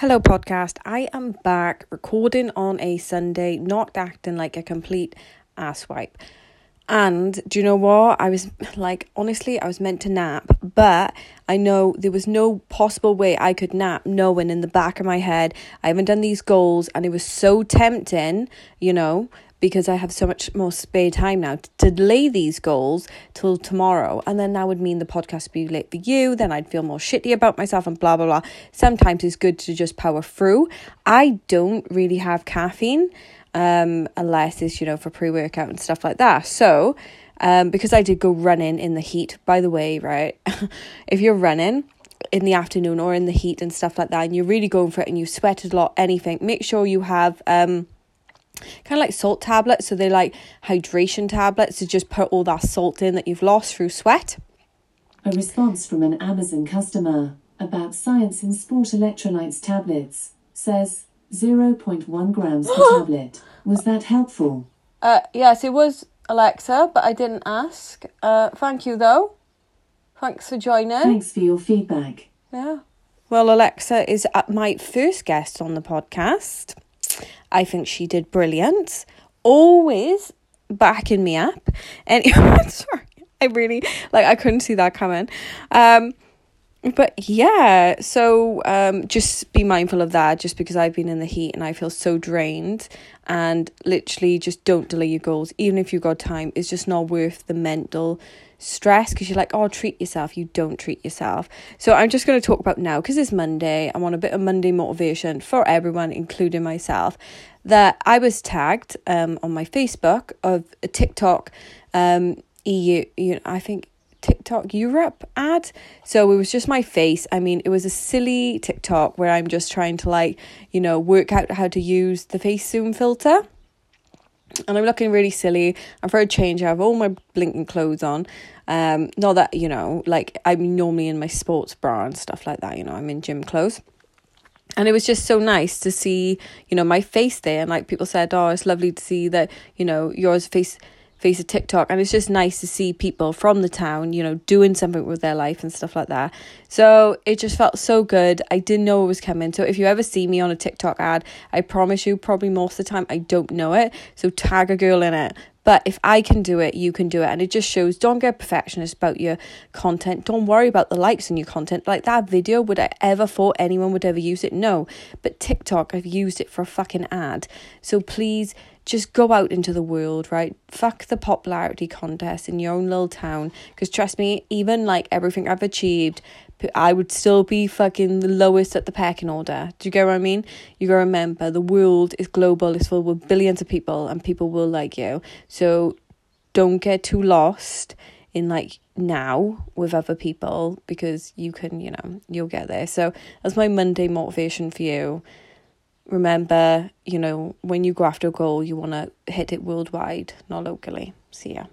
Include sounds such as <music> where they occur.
Hello, podcast. I am back recording on a Sunday, not acting like a complete asswipe. And do you know what? I was like, honestly, I was meant to nap, but I know there was no possible way I could nap, knowing in the back of my head, I haven't done these goals, and it was so tempting, you know, because I have so much more spare time now to delay these goals till tomorrow. And then that would mean the podcast would be late for you. Then I'd feel more shitty about myself and blah, blah, blah. Sometimes it's good to just power through. I don't really have caffeine um, unless it's, you know, for pre workout and stuff like that. So, um, because I did go running in the heat, by the way, right? <laughs> if you're running, in the afternoon or in the heat and stuff like that and you're really going for it and you sweated a lot anything make sure you have um kind of like salt tablets. So they're like hydration tablets to just put all that salt in that you've lost through sweat. A response from an Amazon customer about science in sport electrolytes tablets says 0.1 grams per <gasps> tablet. Was that helpful? Uh, yes, it was Alexa, but I didn't ask. Uh, thank you though. Thanks for joining. Thanks for your feedback. Yeah. Well, Alexa is my first guest on the podcast. I think she did brilliant. Always backing me up. And <laughs> sorry, I really like I couldn't see that coming. Um but yeah, so um, just be mindful of that just because I've been in the heat and I feel so drained. And literally, just don't delay your goals, even if you've got time. It's just not worth the mental stress because you're like, oh, treat yourself. You don't treat yourself. So I'm just going to talk about now because it's Monday. I want a bit of Monday motivation for everyone, including myself. That I was tagged um, on my Facebook of a TikTok um, EU, you know, I think TikTok Europe ad. So it was just my face. I mean, it was a silly TikTok where I'm just trying to like, you know, work out how to use the face zoom filter and I'm looking really silly. I'm for a change. I have all my blinking clothes on. Um, not that you know, like I'm normally in my sports bra and stuff like that. You know, I'm in gym clothes, and it was just so nice to see, you know, my face there. And like people said, oh, it's lovely to see that you know yours face face of TikTok. And it's just nice to see people from the town, you know, doing something with their life and stuff like that. So it just felt so good. I didn't know it was coming. So if you ever see me on a TikTok ad, I promise you, probably most of the time, I don't know it. So tag a girl in it. But if I can do it, you can do it. And it just shows don't get perfectionist about your content. Don't worry about the likes on your content. Like that video, would I ever thought anyone would ever use it? No. But TikTok, I've used it for a fucking ad. So please just go out into the world, right? Fuck the popularity contest in your own little town. Because trust me, even like everything I've achieved, I would still be fucking the lowest at the pecking order. Do you get what I mean? You gotta remember the world is global, it's full with billions of people, and people will like you. So don't get too lost in like now with other people because you can, you know, you'll get there. So that's my Monday motivation for you remember, you know, when you go after a goal, you want to hit it worldwide, not locally. See ya.